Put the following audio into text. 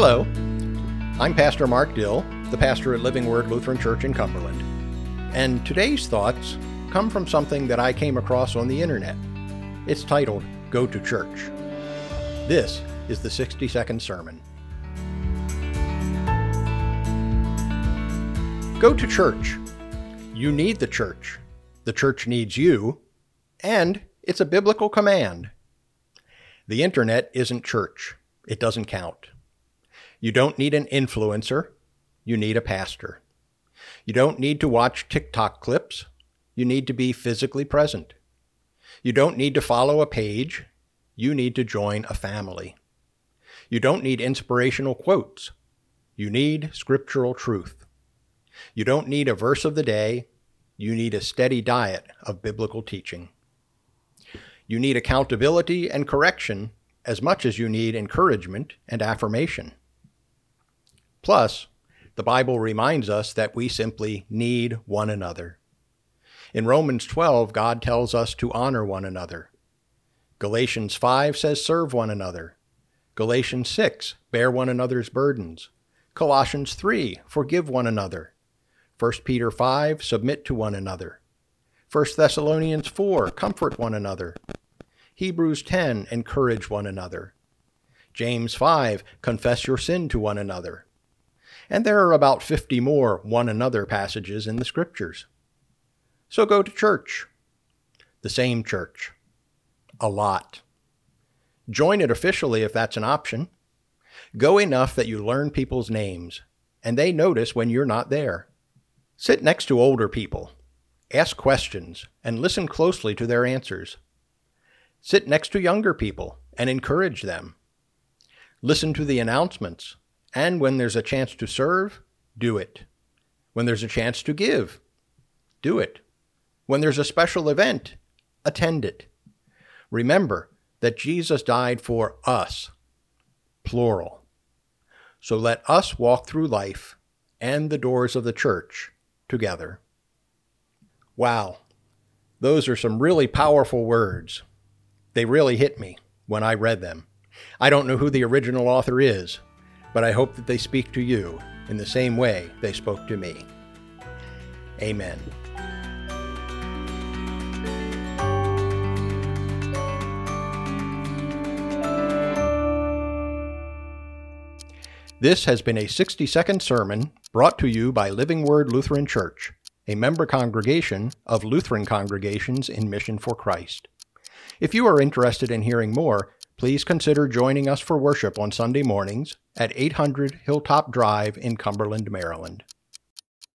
Hello, I'm Pastor Mark Dill, the pastor at Living Word Lutheran Church in Cumberland. And today's thoughts come from something that I came across on the internet. It's titled Go to Church. This is the 60 second sermon. Go to church. You need the church. The church needs you. And it's a biblical command. The internet isn't church. It doesn't count. You don't need an influencer. You need a pastor. You don't need to watch TikTok clips. You need to be physically present. You don't need to follow a page. You need to join a family. You don't need inspirational quotes. You need scriptural truth. You don't need a verse of the day. You need a steady diet of biblical teaching. You need accountability and correction as much as you need encouragement and affirmation. Plus, the Bible reminds us that we simply need one another. In Romans 12, God tells us to honor one another. Galatians 5 says, serve one another. Galatians 6, bear one another's burdens. Colossians 3, forgive one another. 1 Peter 5, submit to one another. 1 Thessalonians 4, comfort one another. Hebrews 10, encourage one another. James 5, confess your sin to one another and there are about 50 more one another passages in the scriptures. So go to church. The same church. A lot. Join it officially if that's an option. Go enough that you learn people's names, and they notice when you're not there. Sit next to older people. Ask questions and listen closely to their answers. Sit next to younger people and encourage them. Listen to the announcements and when there's a chance to serve, do it. When there's a chance to give, do it. When there's a special event, attend it. Remember that Jesus died for us, plural. So let us walk through life and the doors of the church together. Wow, those are some really powerful words. They really hit me when I read them. I don't know who the original author is, but I hope that they speak to you in the same way they spoke to me. Amen. This has been a 60 second sermon brought to you by Living Word Lutheran Church, a member congregation of Lutheran congregations in Mission for Christ. If you are interested in hearing more, please consider joining us for worship on Sunday mornings at 800 Hilltop Drive in Cumberland, Maryland.